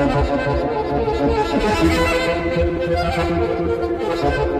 ハハハハ